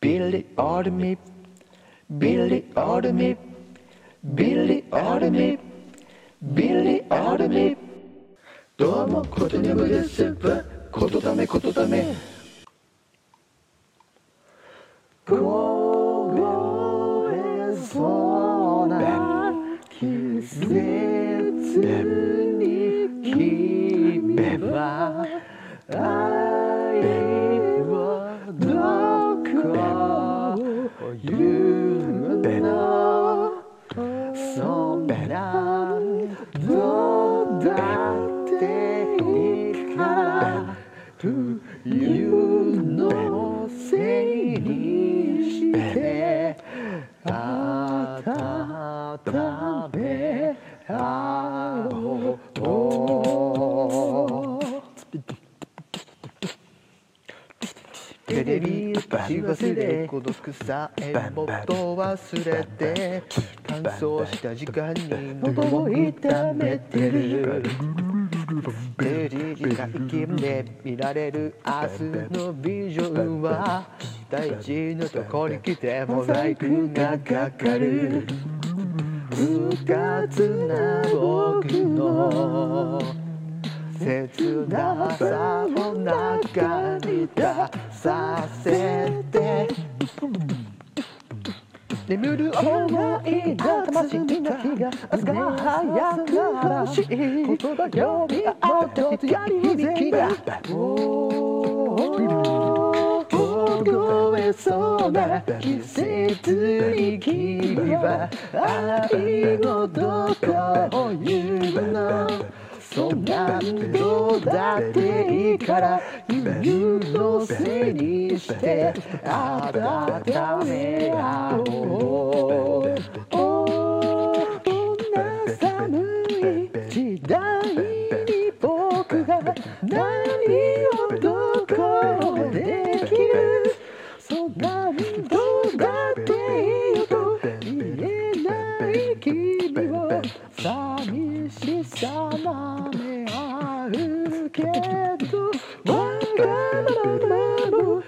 Billy ordered me, Billy ordered me, Billy ordered me, Billy ordered me どうも、ことにゃぶです。ことだめ、ことだめ。凍えそうな季節に君は にして温め合おうテレビを消し忘れ孤独さえもっと忘れて乾燥した時間に喉を痛めてるテレビが金で見られる明日のビジョンは大事なとこに来てモザイクがかかる。不活な僕の切なさを中に出させて。眠る思いだ魂の火が明日が早くらしい言葉よりあとやり響きが。そうな季節に君は愛のどこを言うの。そんなんどうだっていいから夢のせいにして温めけど、まだまだ。もう